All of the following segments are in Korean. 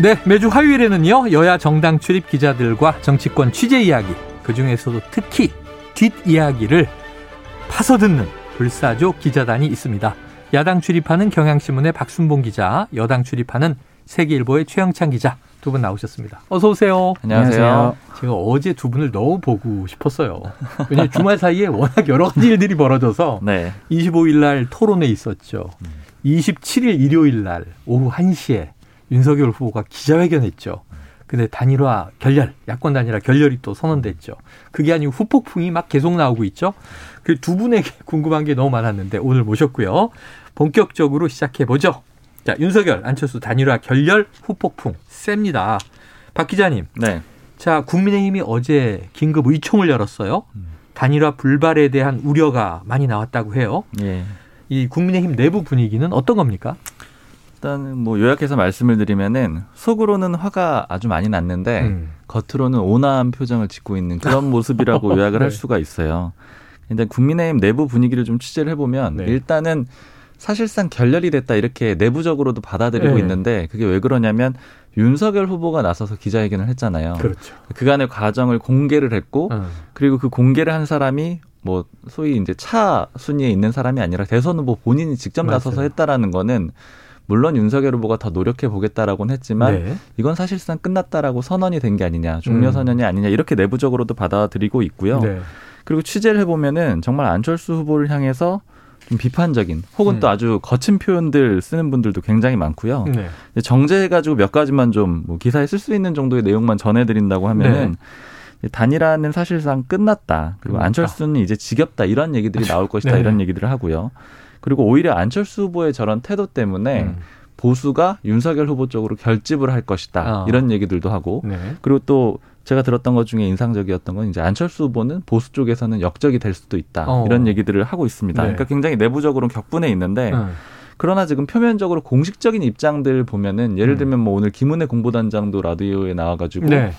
네, 매주 화요일에는요, 여야 정당 출입 기자들과 정치권 취재 이야기, 그 중에서도 특히 뒷이야기를 파서 듣는 불사조 기자단이 있습니다. 야당 출입하는 경향신문의 박순봉 기자, 여당 출입하는 세계일보의 최영찬 기자 두 분 나오셨습니다. 어서 오세요. 안녕하세요. 제가 어제 두 분을 너무 보고 싶었어요. 왜냐하면 주말 사이에 워낙 여러 가지 일들이 벌어져서 네. 25일 날 토론회 있었죠. 27일 일요일 날 오후 1시에 윤석열 후보가 기자회견했죠. 근데 단일화 결렬, 야권 단일화 결렬이 또 선언됐죠. 그게 아니고 후폭풍이 막 계속 나오고 있죠. 그 두 분에게 궁금한 게 너무 많았는데 오늘 모셨고요. 본격적으로 시작해 보죠. 자, 윤석열, 안철수 단일화 결렬 후폭풍 셉니다. 박 기자님. 네. 자, 국민의힘이 어제 긴급 의총을 열었어요. 단일화 불발에 대한 우려가 많이 나왔다고 해요. 예. 이 국민의힘 내부 분위기는 어떤 겁니까? 일단 뭐 요약해서 말씀을 드리면은 속으로는 화가 아주 많이 났는데 음. 겉으로는 온화한 표정을 짓고 있는 그런 모습이라고 요약을 할 네. 수가 있어요. 근데 국민의힘 내부 분위기를 좀 취재를 해보면 네. 일단은 사실상 결렬이 됐다 이렇게 내부적으로도 받아들이고 네. 있는데 그게 왜 그러냐면 윤석열 후보가 나서서 기자회견을 했잖아요. 그렇죠. 그간의 과정을 공개를 했고 어. 그리고 그 공개를 한 사람이 뭐 소위 이제 차 순위에 있는 사람이 아니라 대선 후보 본인이 직접 맞아요. 나서서 했다라는 거는 물론 윤석열 후보가 더 노력해 보겠다라고는 했지만 네. 이건 사실상 끝났다라고 선언이 된 게 아니냐 종료 음. 선언이 아니냐 이렇게 내부적으로도 받아들이고 있고요. 네. 그리고 취재를 해보면은 정말 안철수 후보를 향해서 좀 비판적인 혹은 음. 또 아주 거친 표현들 쓰는 분들도 굉장히 많고요. 네. 정제해가지고 몇 가지만 좀 뭐 기사에 쓸 수 있는 정도의 내용만 전해드린다고 하면은 이제 단일화는 사실상 끝났다. 그리고 끝났다. 안철수는 이제 지겹다 이런 얘기들이 나올 것이다 네. 이런 얘기들을 하고요. 그리고 오히려 안철수 후보의 저런 태도 때문에 음. 보수가 윤석열 후보 쪽으로 결집을 할 것이다 아. 이런 얘기들도 하고 네. 그리고 또 제가 들었던 것 중에 인상적이었던 건 이제 안철수 후보는 보수 쪽에서는 역적이 될 수도 있다 어. 이런 얘기들을 하고 있습니다. 네. 그러니까 굉장히 내부적으로는 격분해 있는데 음. 그러나 지금 표면적으로 공식적인 입장들 보면은 예를 음. 들면 뭐 오늘 김은혜 공보단장도 라디오에 나와가지고 네.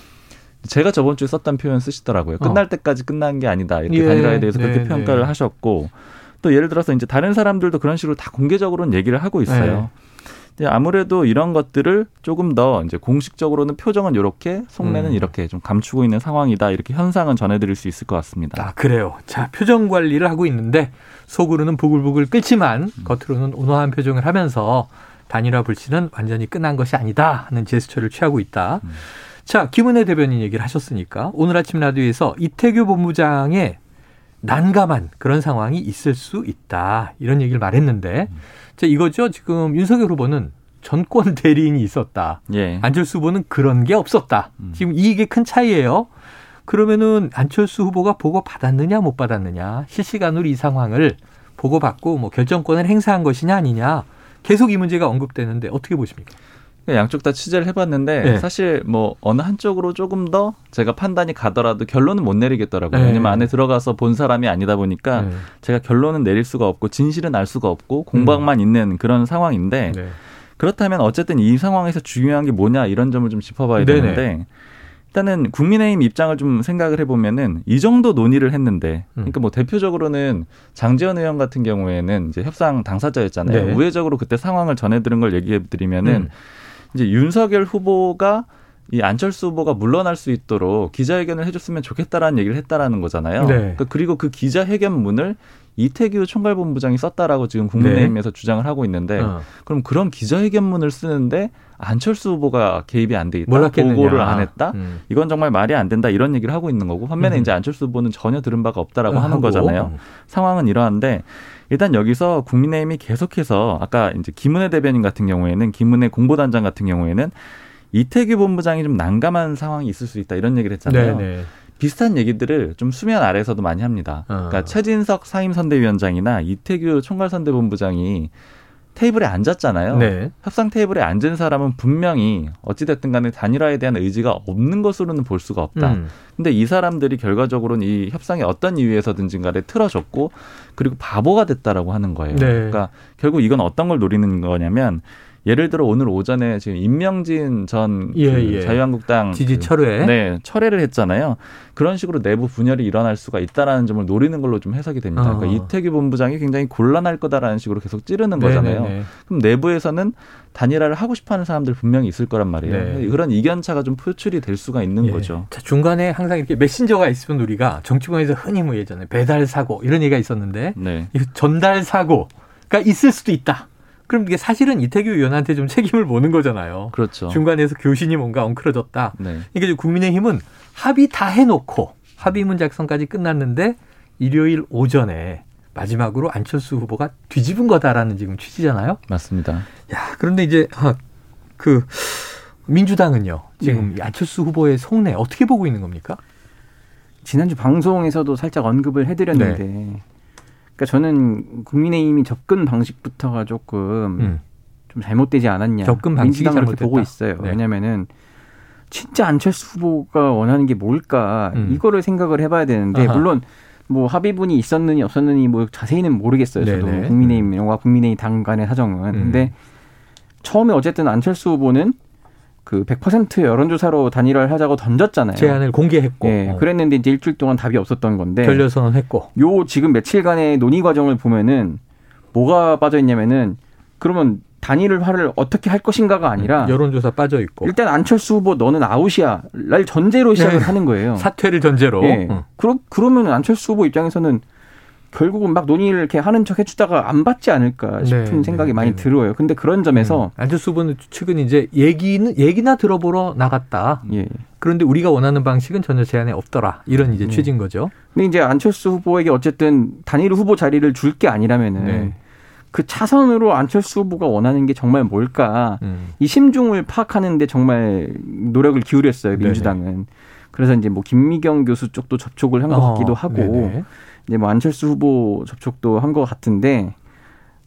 제가 저번 주에 썼던 표현 쓰시더라고요. 어. 끝날 때까지 끝난 게 아니다 이렇게 예. 단일화에 대해서 그렇게 네, 평가를 네. 하셨고 또 예를 들어서 이제 다른 사람들도 그런 식으로 다 공개적으로는 얘기를 하고 있어요. 네. 아무래도 이런 것들을 조금 더 이제 공식적으로는 표정은 이렇게 속내는 음. 이렇게 좀 감추고 있는 상황이다 이렇게 현상은 전해드릴 수 있을 것 같습니다. 아, 그래요. 자, 표정 관리를 하고 있는데 속으로는 부글부글 끓지만 겉으로는 온화한 표정을 하면서 단일화 불씨는 완전히 끝난 것이 아니다 하는 제스처를 취하고 있다. 음. 자, 김은혜 대변인 얘기를 하셨으니까 오늘 아침 라디오에서 이태규 본부장의 난감한 그런 상황이 있을 수 있다. 이런 얘기를 말했는데 자, 이거죠. 지금 윤석열 후보는 전권 대리인이 있었다. 예. 안철수 후보는 그런 게 없었다. 음. 지금 이게 큰 차이예요. 그러면은 안철수 후보가 보고 받았느냐 못 받았느냐 실시간으로 이 상황을 보고 받고 뭐 결정권을 행사한 것이냐 아니냐 계속 이 문제가 언급되는데 어떻게 보십니까? 양쪽 다 취재를 해봤는데 네. 사실 뭐 어느 한쪽으로 조금 더 제가 판단이 가더라도 결론은 못 내리겠더라고요. 네. 왜냐면 안에 들어가서 본 사람이 아니다 보니까 네. 제가 결론은 내릴 수가 없고 진실은 알 수가 없고 공방만 있는 그런 상황인데 네. 그렇다면 어쨌든 이 상황에서 중요한 게 뭐냐 이런 점을 좀 짚어봐야. 되는데 일단은 국민의힘 입장을 좀 생각을 해보면은 이 정도 논의를 했는데 음. 그러니까 뭐 대표적으로는 장재현 의원 같은 경우에는 이제 협상 당사자였잖아요. 네. 우회적으로 그때 상황을 전해드린 걸 얘기해드리면은 음. 이제 윤석열 후보가 이 안철수 후보가 물러날 수 있도록 기자회견을 해줬으면 좋겠다라는 얘기를 했다라는 거잖아요. 네. 그러니까 그리고 그 기자회견문을 이태규 총괄본부장이 썼다라고 지금 국민의힘에서 주장을 하고 있는데 네. 어. 그럼 그런 기자회견문을 쓰는데 안철수 후보가 개입이 안 돼 있다, 몰랐겠느냐. 보고를 안 했다. 음. 이건 정말 말이 안 된다 이런 얘기를 하고 있는 거고 반면에 음. 이제 안철수 후보는 전혀 들은 바가 없다라고 하고. 하는 거잖아요. 상황은 이러한데 일단 여기서 국민의힘이 계속해서 아까 이제 김은혜 대변인 같은 경우에는 김은혜 공보단장 같은 경우에는 이태규 본부장이 좀 난감한 상황이 있을 수 있다 이런 얘기를 했잖아요. 네네. 비슷한 얘기들을 좀 수면 아래에서도 많이 합니다. 어. 그러니까 최진석 상임선대위원장이나 이태규 총괄선대본부장이 테이블에 앉았잖아요. 네. 협상 테이블에 앉은 사람은 분명히 어찌됐든 간에 단일화에 대한 의지가 없는 것으로는 볼 수가 없다. 음. 근데 이 사람들이 결과적으로는 이 협상이 어떤 이유에서든지 간에 틀어졌고 그리고 바보가 됐다라고 하는 거예요. 네. 그러니까 결국 이건 어떤 걸 노리는 거냐면 예를 들어 오늘 오전에 지금 임명진 전 예, 그 예. 자유한국당 지지 그 철회. 네, 철회를 했잖아요. 그런 식으로 내부 분열이 일어날 수가 있다라는 점을 노리는 걸로 좀 해석이 됩니다. 어. 그러니까 이태규 본부장이 굉장히 곤란할 거다라는 식으로 계속 찌르는 거잖아요. 네네네. 그럼 내부에서는 단일화를 하고 싶어하는 사람들 분명히 있을 거란 말이에요. 네. 그런 이견 차가 좀 표출이 될 수가 있는 예. 거죠. 자, 중간에 항상 이렇게 메신저가 있으면 우리가 정치권에서 흔히 뭐 예전에 배달 사고 이런 얘기가 있었는데 네. 이 전달 사고가 있을 수도 있다. 그럼 이게 사실은 이태규 의원한테 좀 책임을 보는 거잖아요. 그렇죠. 중간에서 교신이 뭔가 엉클어졌다. 네. 이게 이제 국민의힘은 합의 다 해놓고 합의문 작성까지 끝났는데 일요일 오전에 마지막으로 안철수 후보가 뒤집은 거다라는 지금 취지잖아요. 맞습니다. 야 그런데 이제 아, 그 민주당은요 지금 이 안철수 후보의 속내 어떻게 보고 있는 겁니까? 지난주 방송에서도 살짝 언급을 해드렸는데, 그러니까 저는 국민의힘이 접근 방식부터가 조금 음. 좀 잘못되지 않았냐. 접근 방식이 민주당 그렇게 잘못됐다? 보고 있어요. 네. 왜냐면은 진짜 안철수 후보가 원하는 게 뭘까 음. 이거를 생각을 해봐야 되는데 아하. 물론 뭐 합의분이 있었느니 없었느니 뭐 자세히는 모르겠어요. 저도 네네. 국민의힘과 국민의힘 당 간의 사정은. 음. 근데 처음에 어쨌든 안철수 후보는 그 100% 여론조사로 단일화를 하자고 던졌잖아요. 제안을 공개했고 예, 어, 그랬는데 이제 일주일 동안 답이 없었던 건데 결렬 선언 했고 요 지금 며칠간의 논의 과정을 보면은 뭐가 빠져 있냐면은 그러면 단일화를 어떻게 할 것인가가 아니라 여론조사 빠져 있고 일단 안철수 후보 너는 아웃이야 날 전제로 시작을 네. 하는 거예요. 사퇴를 전제로 예. 어. 그러, 그러면 안철수 후보 입장에서는 결국은 막 논의를 이렇게 하는 척 해주다가 안 받지 않을까 싶은 네, 생각이 네, 많이 네, 네. 들어요. 근데 그런 점에서 음. 안철수 후보는 측은 이제 얘기는 얘기나 들어보러 나갔다. 예. 그런데 우리가 원하는 방식은 전혀 제안에 없더라. 이런 이제 네. 취지인 거죠. 근데 이제 안철수 후보에게 어쨌든 단일 후보 자리를 줄 게 아니라면은 네. 그 차선으로 안철수 후보가 원하는 게 정말 뭘까? 음. 이 심중을 파악하는데 정말 노력을 기울였어요 민주당은. 그래서 이제 뭐 김미경 교수 쪽도 접촉을 한것 어, 같기도 하고. 이제 뭐 안철수 후보 접촉도 한 것 같은데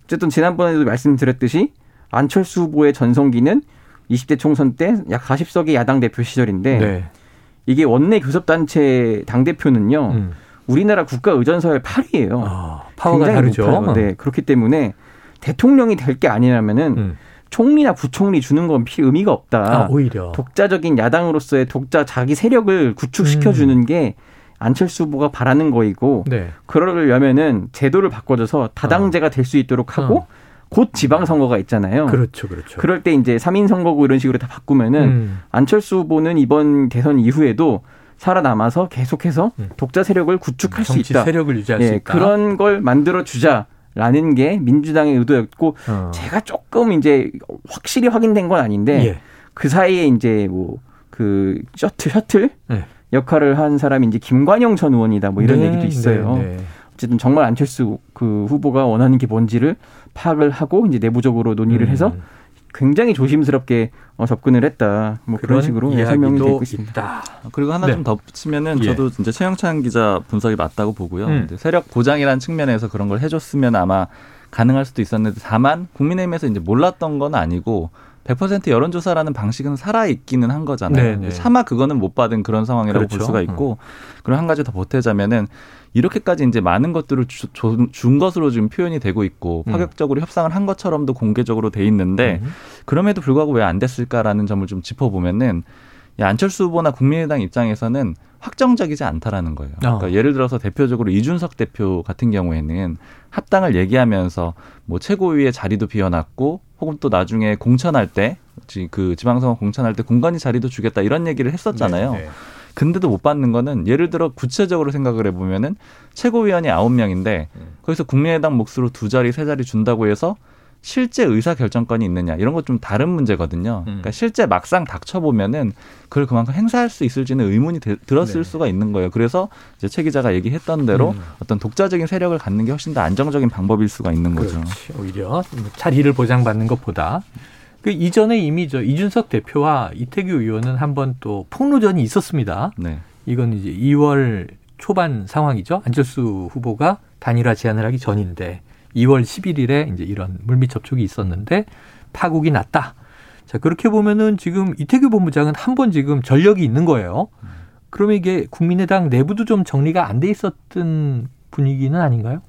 어쨌든 지난번에도 말씀드렸듯이 안철수 후보의 전성기는 20대 총선 때 약 40석의 야당 대표 시절인데 네. 이게 원내 교섭단체 당 대표는요 음. 우리나라 국가 의전서의 8위예요. 아, 파워가 다르죠. 높아요. 네 그렇기 때문에 대통령이 될 게 아니라면은 음. 총리나 부총리 주는 건 의미가 없다. 아, 오히려 독자적인 야당으로서의 독자 자기 세력을 구축시켜 음. 주는 게 안철수 후보가 바라는 거이고 네. 그러려면은 제도를 바꿔줘서 다당제가 될 수 있도록 하고 어. 곧 지방선거가 있잖아요. 그렇죠, 그렇죠. 그럴 때 이제 3인 선거구 이런 식으로 다 바꾸면은 음. 안철수 후보는 이번 대선 이후에도 살아남아서 계속해서 음. 독자 세력을 구축할 수 정치 있다. 세력을 유지할 수 예, 있다. 그런 걸 만들어 주자 라는 게 민주당의 의도였고 어. 제가 조금 이제 확실히 확인된 건 아닌데 예. 그 사이에 이제 뭐 그 셔틀 셔틀 네. 역할을 한 사람이 이제 김관영 전 의원이다 뭐 이런 네, 얘기도 있어요. 네, 네. 어쨌든 정말 안철수 그 후보가 원하는 게 뭔지를 파악을 하고 이제 내부적으로 논의를 음. 해서 굉장히 조심스럽게 어, 접근을 했다. 뭐 그런 식으로 예, 설명이 되고 있습니다. 있다. 그리고 하나 네. 좀 덧붙이면은 예. 저도 이제 최영찬 기자 분석이 맞다고 보고요. 음. 세력 고장이라는 측면에서 그런 걸 해줬으면 아마 가능할 수도 있었는데 다만 국민의힘에서 이제 몰랐던 건 아니고 100% 여론조사라는 방식은 살아있기는 한 거잖아요. 네, 네. 차마 그거는 못 받은 그런 상황이라고 그렇죠. 볼 수가 있고 그리고 한 가지 더 보태자면은 이렇게까지 이제 많은 것들을 주, 주- 준 것으로 지금 표현이 되고 있고 음. 파격적으로 협상을 한 것처럼도 공개적으로 돼 있는데 음. 그럼에도 불구하고 왜 안 됐을까라는 점을 좀 짚어보면은 이 안철수 후보나 국민의당 입장에서는 확정적이지 않다라는 거예요. 그러니까 어. 예를 들어서 대표적으로 이준석 대표 같은 경우에는 합당을 얘기하면서 뭐 최고위의 자리도 비워놨고 혹은 또 나중에 공천할 때 그 지방선거 공천할 때 공간이 자리도 주겠다 이런 얘기를 했었잖아요. 네, 네. 근데도 못 받는 거는 예를 들어 구체적으로 생각을 해보면은 최고위원이 아홉 명인데 음. 거기서 국민의당 몫으로 두 자리 세 자리 준다고 해서 실제 의사 결정권이 있느냐 이런 것 좀 다른 문제거든요. 음. 그러니까 실제 막상 닥쳐 보면은 그걸 그만큼 행사할 수 있을지는 의문이 들- 들었을 네. 수가 있는 거예요. 그래서 이제 최 기자가 얘기했던 대로 음. 어떤 독자적인 세력을 갖는 게 훨씬 더 안정적인 방법일 수가 있는 거죠. 그렇지. 오히려 뭐 자리를 보장받는 것보다 그 이전에 이미 저 이준석 대표와 이태규 의원은 한번 또 폭로전이 있었습니다. 네. 이건 이제 2월 초반 상황이죠. 안철수 후보가 단일화 제안을 하기 전인데 2월 11일에 이제 이런 물밑 접촉이 있었는데 파국이 났다. 자, 그렇게 보면은 지금 이태규 본부장은 한 번 지금 전력이 있는 거예요. 그러면 이게 국민의당 내부도 좀 정리가 안 돼 있었던 분위기는 아닌가요?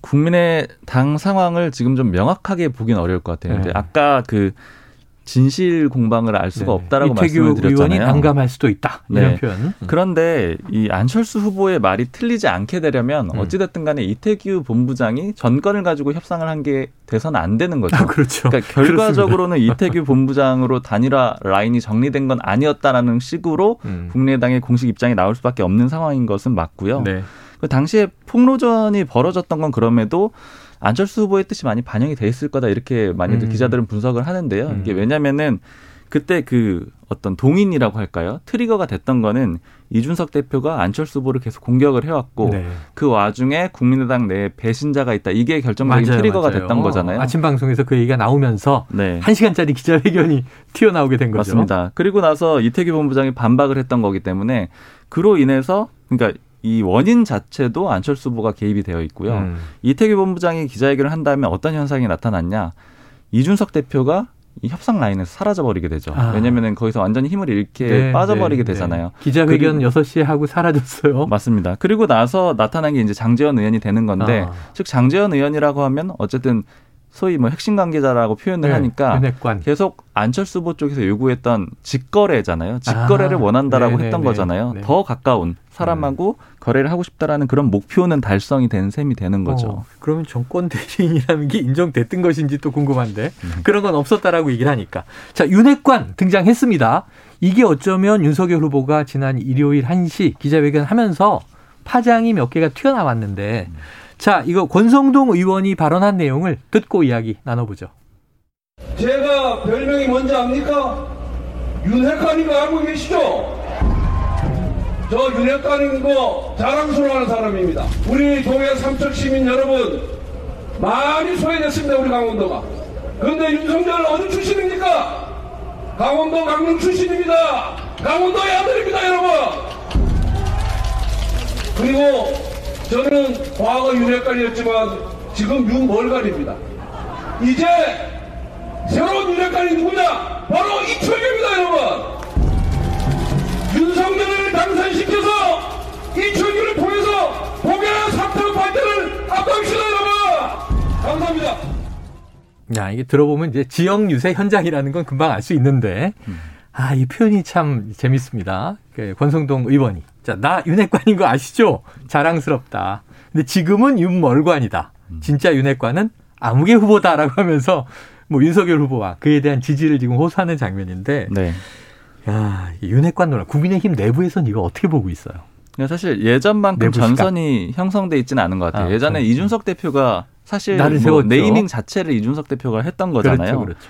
국민의 당 상황을 지금 좀 명확하게 보긴 어려울 것 같아요. 네. 아까 그 진실 공방을 알 수가 네. 없다라고 이태규 말씀을 드렸잖아요. 의원이 난감할 수도 있다. 이런 네. 표현. 음. 그런데 이 안철수 후보의 말이 틀리지 않게 되려면 음. 어찌됐든 간에 이태규 본부장이 전권을 가지고 협상을 한 게 돼서는 안 되는 거죠. 아, 그렇죠. 그러니까 결과적으로는 이태규 본부장으로 단일화 라인이 정리된 건 아니었다라는 식으로 음. 국민의당의 공식 입장이 나올 수밖에 없는 상황인 것은 맞고요. 네. 그 당시에 폭로전이 벌어졌던 건 그럼에도 안철수 후보의 뜻이 많이 반영이 돼 있을 거다 이렇게 많이들 음. 기자들은 분석을 하는데요. 음. 이게 왜냐면은 그때 그 어떤 동인이라고 할까요? 트리거가 됐던 거는 이준석 대표가 안철수 후보를 계속 공격을 해왔고 네. 그 와중에 국민의당 내에 배신자가 있다. 이게 결정적인 트리거가 맞아요. 됐던 거잖아요. 아침 방송에서 그 얘기가 나오면서 네. 한 시간짜리 기자회견이 튀어나오게 된 거죠. 맞습니다. 그리고 나서 이태규 본부장이 반박을 했던 거기 때문에 그로 인해서 그러니까 이 원인 자체도 안철수 후보가 개입이 되어 있고요. 음. 이태규 본부장이 기자회견을 한 다음에 어떤 현상이 나타났냐? 이준석 대표가 이 협상 라인에서 사라져 버리게 되죠. 아. 왜냐면은 거기서 완전히 힘을 잃게 네, 빠져버리게 네, 되잖아요. 네. 기자회견 6시에 하고 사라졌어요. 맞습니다. 그리고 나서 나타난 게 이제 장재현 의원이 되는 건데, 아. 즉 장재현 의원이라고 하면 어쨌든 소위 뭐 핵심 관계자라고 표현을 네, 하니까 윤핵관. 계속 안철수 후보 쪽에서 요구했던 직거래잖아요. 직거래를 아, 원한다라고 네네네. 했던 거잖아요. 네. 더 가까운 사람하고 거래를 하고 싶다라는 그런 목표는 달성이 된 셈이 되는 거죠. 어, 그러면 정권 대리인이라는 게 인정됐던 것인지 또 궁금한데 음. 그런 건 없었다라고 얘기를 하니까 자 윤핵관 등장했습니다. 이게 어쩌면 윤석열 후보가 지난 일요일 1시 기자회견 하면서 파장이 몇 개가 튀어나왔는데 자 이거 권성동 의원이 발언한 내용을 듣고 이야기 나눠보죠. 제가 별명이 뭔지 압니까? 윤핵관인 거 알고 계시죠? 저 윤핵관인 거 자랑스러워하는 사람입니다. 우리 동해 삼척 시민 여러분 많이 소외됐습니다. 우리 강원도가. 그런데 윤석열 어느 출신입니까? 강원도 강릉 출신입니다. 강원도의 아들입니다, 여러분. 그리고 저는 과거 윤핵관이었지만 지금 윤몰관입니다. 이제 새로운 윤핵관이 누구냐? 바로 이철규입니다, 여러분. 윤석열을 당선시켜서 이철규를 통해서 복의 사태로 발전을 앞당시다, 여러분. 감사합니다. 야 이게 들어보면 이제 지역 유세 현장이라는 건 금방 알 수 있는데 아 이 표현이 참 재밌습니다. 그 권성동 의원이 자 나 윤핵관인 거 아시죠? 자랑스럽다. 근데 지금은 윤멀관이다. 진짜 윤핵관은 아무개 후보다라고 하면서 뭐 윤석열 후보와 그에 대한 지지를 지금 호소하는 장면인데 네. 야, 이 윤핵관 논란 국민의힘 내부에선 이거 어떻게 보고 있어요? 그러니까 사실 예전만큼. 전선이 형성돼 있지는 않은 것 같아요. 아, 예전에 그렇죠. 이준석 대표가 사실 뭐. 네이밍 자체를 이준석 대표가 했던 거잖아요. 그렇죠, 그렇죠.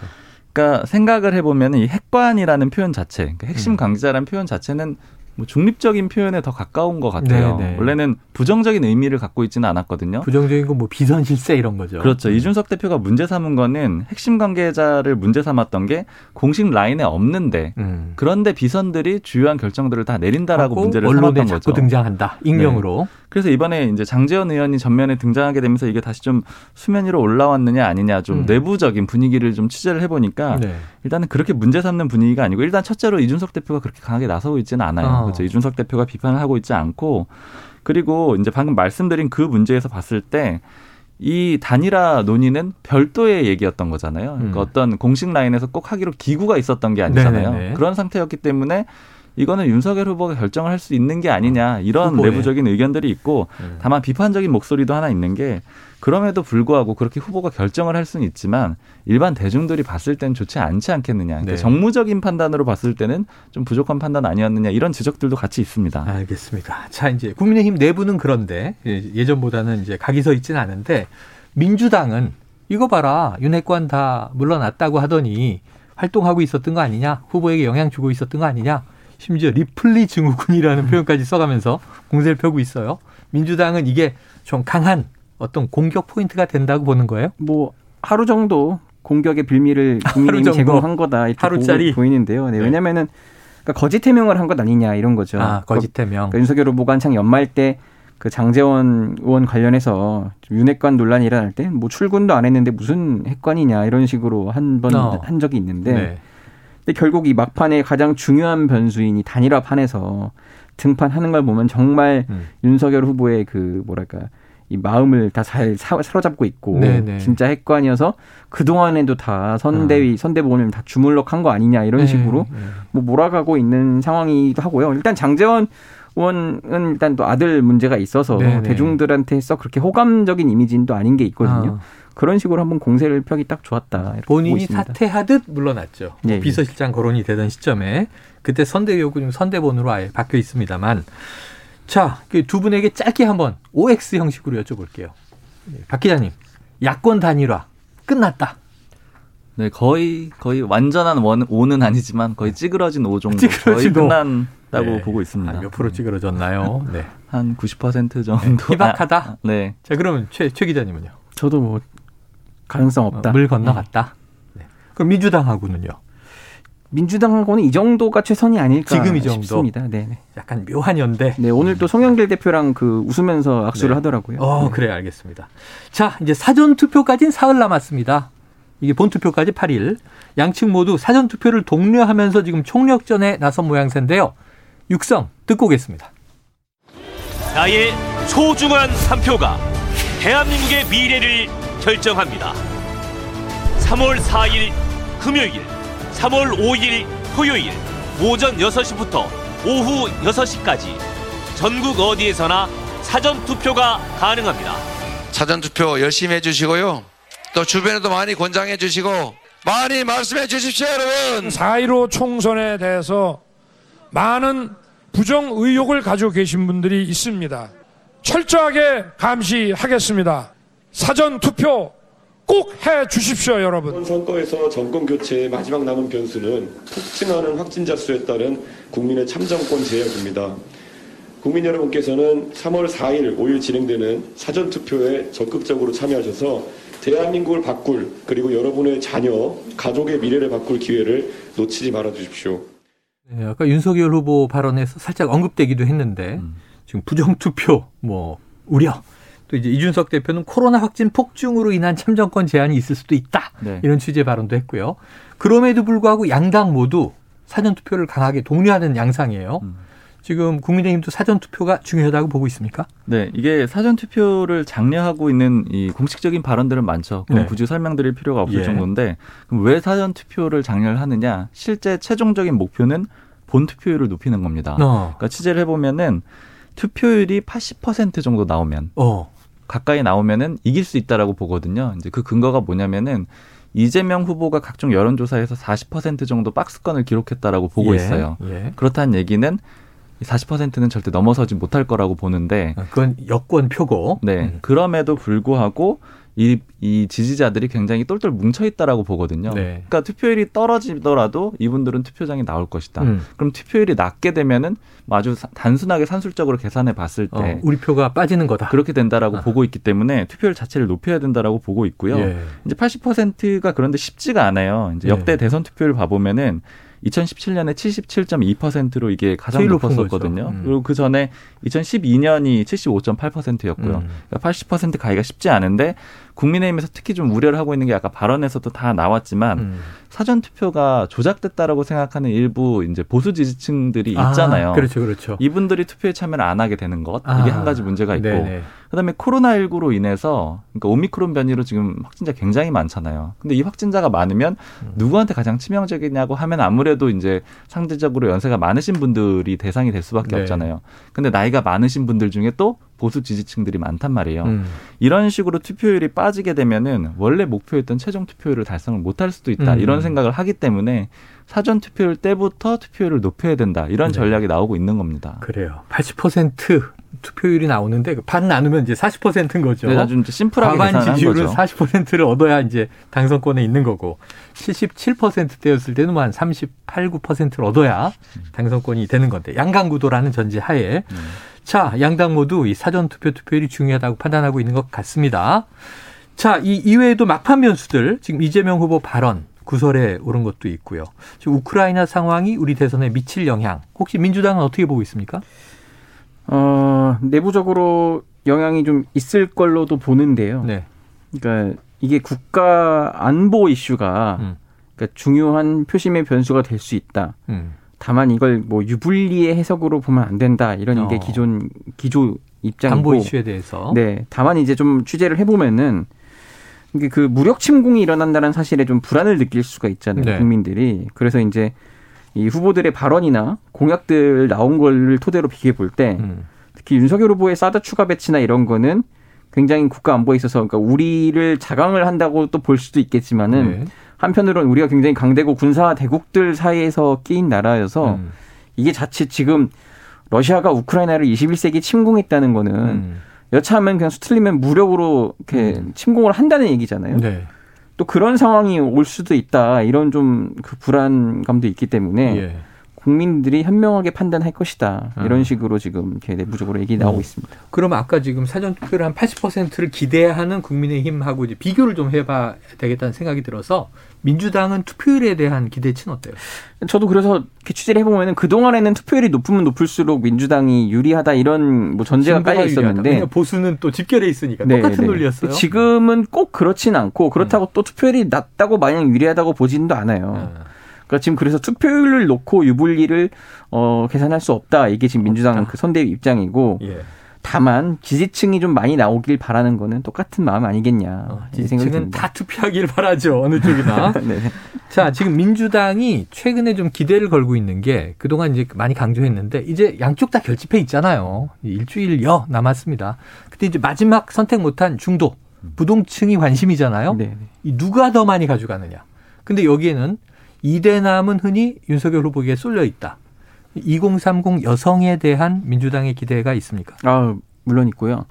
그러니까 생각을 해보면 이 핵관이라는 표현 자체, 그러니까 핵심 음. 관계자라는 표현 자체는 뭐 중립적인 표현에 더 가까운 것 같아요. 네, 네. 원래는 부정적인 의미를 갖고 있지는 않았거든요. 부정적인 건 뭐 비선 실세 이런 거죠. 그렇죠. 이준석 대표가 문제 삼은 거는 핵심 관계자를 문제 삼았던 게 공식 라인에 없는데 음. 그런데 비선들이 주요한 결정들을 다 내린다라고 문제를 삼았던 자꾸 거죠. 네. 등장한다. 익명으로. 그래서 이번에 이제 장재현 의원이 전면에 등장하게 되면서 이게 다시 좀 수면 위로 올라왔느냐 아니냐 좀 음. 내부적인 분위기를 좀 취재를 해보니까 네. 일단은 그렇게 문제 삼는 분위기가 아니고 일단 첫째로 이준석 대표가 그렇게 강하게 나서고 있지는 않아요. 어. 그렇죠. 이준석 대표가 비판을 하고 있지 않고 그리고 이제 방금 말씀드린 그 문제에서 봤을 때 이 단일화 논의는 별도의 얘기였던 거잖아요. 그러니까 음. 어떤 공식 라인에서 꼭 하기로 기구가 있었던 게 아니잖아요. 네네네. 그런 상태였기 때문에 이거는 윤석열 후보가 결정을 할 수 있는 게 아니냐 이런 후보의. 내부적인 의견들이 있고 음. 다만 비판적인 목소리도 하나 있는 게 그럼에도 불구하고 그렇게 후보가 결정을 할 수는 있지만 일반 대중들이 봤을 때는 좋지 않지 않겠느냐. 그러니까 네. 정무적인 판단으로 봤을 때는 좀 부족한 판단 아니었느냐 이런 지적들도 같이 있습니다. 알겠습니다. 자, 이제 국민의힘 내부는 그런데 예, 예전보다는 이제 각이 서 있지는 않은데 민주당은 이거 봐라 윤핵관 다 물러났다고 하더니 활동하고 있었던 거 아니냐 후보에게 영향 주고 있었던 거 아니냐 심지어 리플리 증후군이라는 표현까지 써가면서 공세를 펴고 있어요. 민주당은 이게 좀 강한 어떤 공격 포인트가 된다고 보는 거예요. 뭐 하루 정도 공격의 빌미를 정도? 제공한 거다 이렇게 하루짜리? 보이는데요. 네, 네. 왜냐하면은 그러니까 거짓 해명을 한 것 아니냐 이런 거죠. 아 거짓 해명. 그러니까 윤석열 후보가 한창 연말 때 그 장제원 의원 관련해서 윤핵관 논란이 일어날 때 뭐 출근도 안 했는데 무슨 핵관이냐 이런 식으로 한 번한 어. 적이 있는데 네. 근데 결국 이 막판에 가장 중요한 변수인 이 단일화 판에서 등판하는 걸 보면 정말 음. 윤석열 후보의 그 뭐랄까 이 마음을 다 잘 사로잡고 있고 네네. 진짜 핵관이어서 그 동안에도 다 선대위 선대보훈을 다 주물럭한 거 아니냐 이런 네, 식으로 네. 뭐 몰아가고 있는 상황이기도 하고요. 일단 장재원 의원은 일단 또 아들 문제가 있어서 네네. 대중들한테 썩 그렇게 호감적인 이미지는 또 아닌 게 있거든요. 아. 그런 식으로 한번 공세를 펴기 딱 좋았다. 본인이 있습니다. 사퇴하듯 물러났죠. 예, 예. 비서실장 거론이 되던 시점에 그때 선대위하고 지금 선대본으로 아예 바뀌어 있습니다만 자, 그두 분에게 짧게 한번 OX 형식으로 여쭤볼게요. 예, 박 기자님, 야권 단일화 끝났다. 네, 거의 거의 완전한 원 오는 아니지만 거의 찌그러진 오 정도 거의 찌그러진 오. 끝난다고 네. 보고 있습니다. 아, 몇 프로 찌그러졌나요? 네. 한 90% 정도. 희박하다? 아, 네. 자, 그러면 최, 최 기자님은요? 저도 뭐 가능성 없다. 어, 물 건너갔다. 네. 그럼 민주당하고는요? 민주당하고는 이 정도가 최선이 아닐까 지금 이 정도? 싶습니다. 네, 네. 약간 묘한 연대. 네, 오늘 또 송영길 대표랑 그 웃으면서 악수를 네. 하더라고요. 어, 네. 그래 알겠습니다. 자, 이제 사전 투표까지는 사흘 남았습니다. 이게 본 투표까지 8일. 양측 모두 사전 투표를 독려하면서 지금 총력전에 나선 모양새인데요. 육성 듣고 오겠습니다. 나의 소중한 한 표가 대한민국의 미래를 결정합니다. 3월 4일 금요일, 3월 5일 토요일 오전 6시부터 오후 6시까지 전국 어디에서나 사전 투표가 가능합니다. 사전 투표 열심히 해주시고요. 또 주변에도 많이 권장해 주시고 많이 말씀해 주십시오, 여러분. 4.15 총선에 대해서 많은 부정 의혹을 가지고 계신 분들이 있습니다. 철저하게 감시하겠습니다. 사전 투표 꼭 해 주십시오, 여러분. 이번 선거에서 정권 교체의 마지막 남은 변수는 폭증하는 확진자 수에 따른 국민의 참정권 제약입니다. 국민 여러분께서는 3월 4일, 5일 진행되는 사전 투표에 적극적으로 참여하셔서 대한민국을 바꿀 그리고 여러분의 자녀, 가족의 미래를 바꿀 기회를 놓치지 말아 주십시오. 네, 아까 윤석열 후보 발언에서 살짝 언급되기도 했는데 음. 지금 부정 투표 뭐 우려 또 이제 이준석 대표는 코로나 확진 폭증으로 인한 참정권 제한이 있을 수도 있다 네. 이런 취지의 발언도 했고요. 그럼에도 불구하고 양당 모두 사전 투표를 강하게 독려하는 양상이에요. 음. 지금 국민의힘도 사전 투표가 중요하다고 보고 있습니까? 네, 이게 사전 투표를 장려하고 있는 이 공식적인 발언들은 많죠. 그럼 네. 굳이 설명드릴 필요가 없을 예. 정도인데 그럼 왜 사전 투표를 장려를 하느냐? 실제 최종적인 목표는 본 투표율을 높이는 겁니다. 어, 그러니까 취재를 해보면은 투표율이 80% 정도 나오면 어, 가까이 나오면은 이길 수 있다라고 보거든요. 이제 그 근거가 뭐냐면은 이재명 후보가 각종 여론조사에서 40% 정도 박스권을 기록했다라고 보고 예, 있어요. 예. 그렇다는 얘기는 40%는 절대 넘어서지 못할 거라고 보는데 어, 그건 여권 표고. 네. 음. 그럼에도 불구하고 이, 이 지지자들이 굉장히 똘똘 뭉쳐 있다라고 보거든요. 네. 그러니까 투표율이 떨어지더라도 이분들은 투표장에 나올 것이다. 음. 그럼 투표율이 낮게 되면은 아주 사- 단순하게 산술적으로 계산해 봤을 때 어, 우리 표가 빠지는 거다. 그렇게 된다라고 아. 보고 있기 때문에 투표율 자체를 높여야 된다라고 보고 있고요. 예. 이제 80%가 그런데 쉽지가 않아요. 이제 예. 역대 대선 투표를 봐보면은 2017년에 77.2%로 이게 가장 높았었거든요. 음. 그리고 그 전에 2012년이 75.8%였고요. 음. 그러니까 80% 가기가 쉽지 않은데 국민의힘에서 특히 좀 우려를 하고 있는 게 아까 발언에서도 다 나왔지만 음. 사전 투표가 조작됐다라고 생각하는 일부 이제 보수 지지층들이 있잖아요. 아, 그렇죠, 그렇죠. 이분들이 투표에 참여를 안 하게 되는 것 이게 아, 한 가지 문제가 있고 네네. 그다음에 코로나19로 인해서 그러니까 오미크론 변이로 지금 확진자 굉장히 많잖아요. 근데 이 확진자가 많으면 음. 누구한테 가장 치명적이냐고 하면 아무래도 이제 상대적으로 연세가 많으신 분들이 대상이 될 수밖에 네. 없잖아요. 근데 나이가 많으신 분들 중에 또 보수 지지층들이 많단 말이에요. 음. 이런 식으로 투표율이 빠지게 되면은 원래 목표였던 최종 투표율을 달성을 못할 수도 있다. 음. 이런 생각을 하기 때문에 사전 투표율 때부터 투표율을 높여야 된다. 이런 네. 전략이 나오고 있는 겁니다. 그래요. 80% 투표율이 나오는데 그반 나누면 이제 40%인 거죠. 네, 아주 이제 심플하게 과반 지지율은 거죠. 40%를 얻어야 이제 당선권에 있는 거고 77%대였을 때는 뭐 한 38, 9%를 얻어야 당선권이 되는 건데 양강구도라는 전제 하에 음. 자 양당 모두 이 사전 투표 투표율이 중요하다고 판단하고 있는 것 같습니다. 자, 이 이외에도 막판 변수들 지금 이재명 후보 발언 구설에 오른 것도 있고요. 지금 우크라이나 상황이 우리 대선에 미칠 영향 혹시 민주당은 어떻게 보고 있습니까? 어, 내부적으로 영향이 좀 있을 걸로도 보는데요. 네. 그러니까 이게 국가 안보 이슈가 음. 그러니까 중요한 표심의 변수가 될 수 있다. 음. 다만 이걸 뭐 유불리의 해석으로 보면 안 된다. 이런 어. 기존 기조 입장이고. 안보 이슈에 대해서. 네. 다만 이제 좀 취재를 해보면은 이게 그 무력 침공이 일어난다는 사실에 좀 불안을 느낄 수가 있잖아요. 네. 국민들이. 그래서 이제 이 후보들의 발언이나 공약들 나온 걸 토대로 비교해 볼때 음. 특히 윤석열 후보의 사드 추가 배치나 이런 거는 굉장히 국가 안보에 있어서 그러니까 우리를 자강을 한다고 또 볼 수도 있겠지만은 네. 한편으로는 우리가 굉장히 강대국 군사 대국들 사이에서 끼인 나라여서 음. 이게 자칫 지금 러시아가 우크라이나를 21세기 침공했다는 거는 음. 여차하면 그냥 수틀리면 무력으로 이렇게 침공을 한다는 얘기잖아요. 네. 또 그런 상황이 올 수도 있다. 이런 좀 그 불안감도 있기 때문에 예. 국민들이 현명하게 판단할 것이다. 아. 이런 식으로 지금 이렇게 내부적으로 얘기 나오고 어. 있습니다. 그럼 아까 지금 사전 투표를 한 80%를 기대하는 국민의힘하고 이제 비교를 좀 해봐야 되겠다는 생각이 들어서 민주당은 투표율에 대한 기대치는 어때요? 저도 그래서 이렇게 취재를 해보면은 그동안에는 투표율이 높으면 높을수록 민주당이 유리하다 이런 뭐 전제가 깔려. 있었는데 보수는 또 집결해 있으니까 네, 똑같은 네. 논리였어요. 지금은 꼭 그렇진 않고 그렇다고 음. 또 투표율이 낮다고 마냥 유리하다고 보지는 않아요. 아, 그러니까 지금 그래서 투표율을 놓고 유불리를 어, 계산할 수 없다. 이게 지금 민주당. 그 선대위 입장이고 예. 다만 지지층이 좀 많이 나오길 바라는 거는 똑같은 마음 아니겠냐. 어, 지지층은. 다 투표하길 바라죠. 어느 쪽이나. 네. 자, 지금 민주당이 최근에 좀 기대를 걸고 있는 게 그동안 이제 많이 강조했는데 이제 양쪽 다 결집해 있잖아요. 일주일여 남았습니다. 근데 이제 마지막 선택 못한 중도 부동층이 관심이잖아요. 네. 이 누가 더 많이 가져가느냐. 근데 여기에는 이대남은 흔히 윤석열 후보에게 쏠려 있다. 2030 여성에 대한 민주당의 기대가 있습니까? 아, 물론 있고요.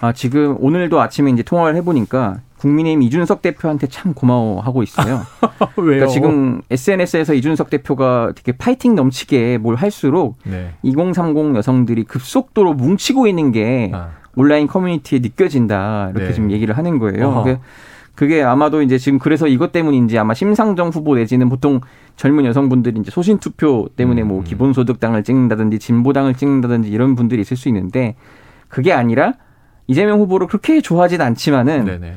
아, 지금 오늘도 아침에 이제 통화를 해보니까 국민의힘 이준석 대표한테 참 고마워하고 있어요. 왜요? 그러니까 지금 SNS에서 이준석 대표가 되게 파이팅 넘치게 뭘 할수록 네. 2030 여성들이 급속도로 뭉치고 있는 게 아, 온라인 커뮤니티에 느껴진다 이렇게 네. 지금 얘기를 하는 거예요. 그게, 아마도 이제 지금 그래서 이것 때문인지 아마 심상정 후보 내지는 보통 젊은 여성분들이 이제 소신 투표 때문에 뭐 음. 기본소득당을 찍는다든지 진보당을 찍는다든지 이런 분들이 있을 수 있는데 그게 아니라 이재명 후보를 그렇게 좋아하진 않지만은 네네.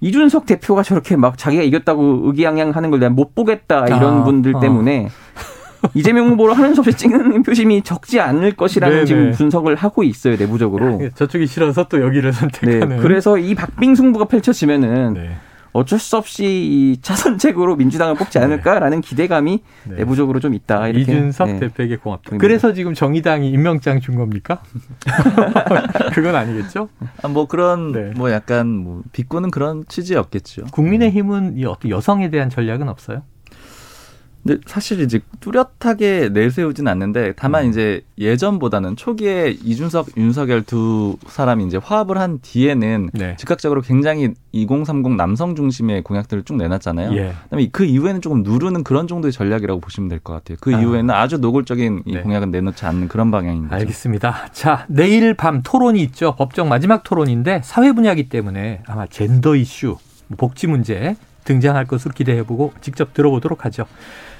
이준석 대표가 저렇게 막 자기가 이겼다고 의기양양하는 걸 내가 못 보겠다 이런 아, 분들 어. 때문에 이재명 후보를 하는 수 없이 찍는 표심이 적지 않을 것이라는 네네. 지금 분석을 하고 있어요 내부적으로. 저쪽이 싫어서 또 여기를 네, 선택하는. 그래서 이 박빙 승부가 펼쳐지면은 네. 어쩔 수 없이 이 차선책으로 민주당을 뽑지 않을까라는 기대감이 네. 내부적으로 좀 있다. 이렇게 이준석 네. 대표에게 고맙다. 그래서 지금 정의당이 임명장 준 겁니까? 그건 아니겠죠? 아, 뭐 그런 네. 뭐 약간 뭐 비꼬는 그런 취지였겠죠. 국민의힘은 이 어떤 여성에 대한 전략은 없어요? 근데 사실 이제 뚜렷하게 내세우진 않는데 다만 음. 이제 예전보다는 초기에 이준석, 윤석열 두 사람이 이제 화합을 한 뒤에는 네. 즉각적으로 굉장히 2030 남성 중심의 공약들을 쭉 내놨잖아요. 예. 그다음에 그 이후에는 조금 누르는 그런 정도의 전략이라고 보시면 될 것 같아요. 그 아. 이후에는 아주 노골적인 이 네. 공약은 내놓지 않는 그런 방향인 거죠. 알겠습니다. 자, 내일 밤 토론이 있죠. 법정 마지막 토론인데 사회 분야이기 때문에 아마 젠더 이슈, 뭐 복지 문제 등장할 것으로 기대해보고 직접 들어보도록 하죠.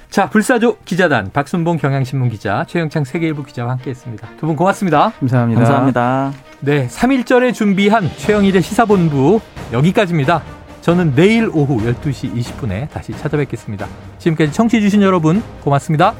자, 불사조 기자단 박순봉 경향신문 기자, 최영창 세계일보 기자와 함께했습니다. 두 분 고맙습니다. 감사합니다. 감사합니다. 네, 3일절에 준비한 최영일의 시사본부 여기까지입니다. 저는 내일 오후 12시 20분에 다시 찾아뵙겠습니다. 지금까지 청취해주신 여러분 고맙습니다.